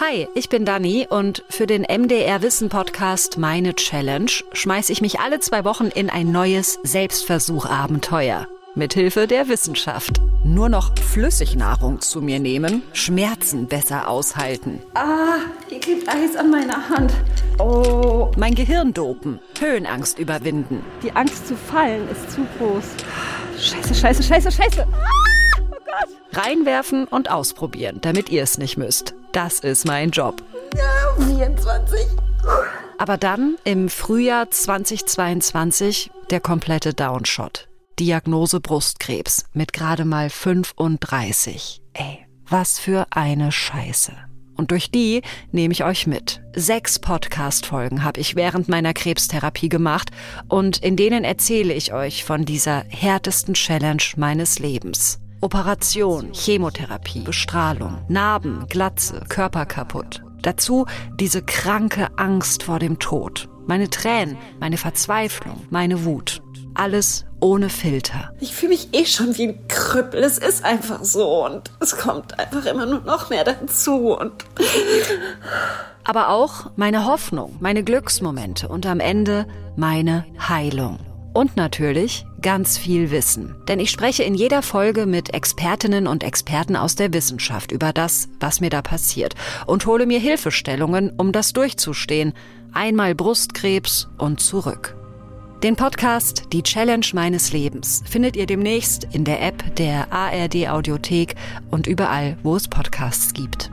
Hi, ich bin Dani und für den MDR Wissen Podcast Meine Challenge schmeiß ich mich alle zwei Wochen in ein neues Selbstversuch-Abenteuer. Mithilfe der Wissenschaft. Nur noch Flüssignahrung zu mir nehmen, Schmerzen besser aushalten. Ah, hier klebt Eis an meiner Hand. Oh, Mein Gehirn dopen, Höhenangst überwinden. die Angst zu fallen ist zu groß. Scheiße, scheiße, scheiße, scheiße. Reinwerfen und ausprobieren, damit ihr es nicht müsst. Das ist mein Job. Ja, 24. Aber dann im Frühjahr 2022 der komplette Downshot. Diagnose Brustkrebs mit gerade mal 35. Ey, was für eine Scheiße. Und durch die nehme ich euch mit. Sechs Podcast-Folgen habe ich während meiner Krebstherapie gemacht und in denen erzähle ich euch von dieser härtesten Challenge meines Lebens. Operation, Chemotherapie, Bestrahlung, Narben, Glatze, Körper kaputt. Dazu diese kranke Angst vor dem Tod. Meine Tränen, meine Verzweiflung, meine Wut. Alles ohne Filter. Ich fühle mich eh schon wie ein Krüppel. Es ist einfach so und es kommt einfach immer nur noch mehr dazu und Aber auch meine Hoffnung, meine Glücksmomente und am Ende meine Heilung. Und natürlich ganz viel Wissen. Denn ich spreche in jeder Folge mit Expertinnen und Experten aus der Wissenschaft über das, was mir da passiert und hole mir Hilfestellungen, um das durchzustehen. Einmal Brustkrebs und zurück. Den Podcast Die Challenge meines Lebens findet ihr demnächst in der App der ARD Audiothek und überall, wo es Podcasts gibt.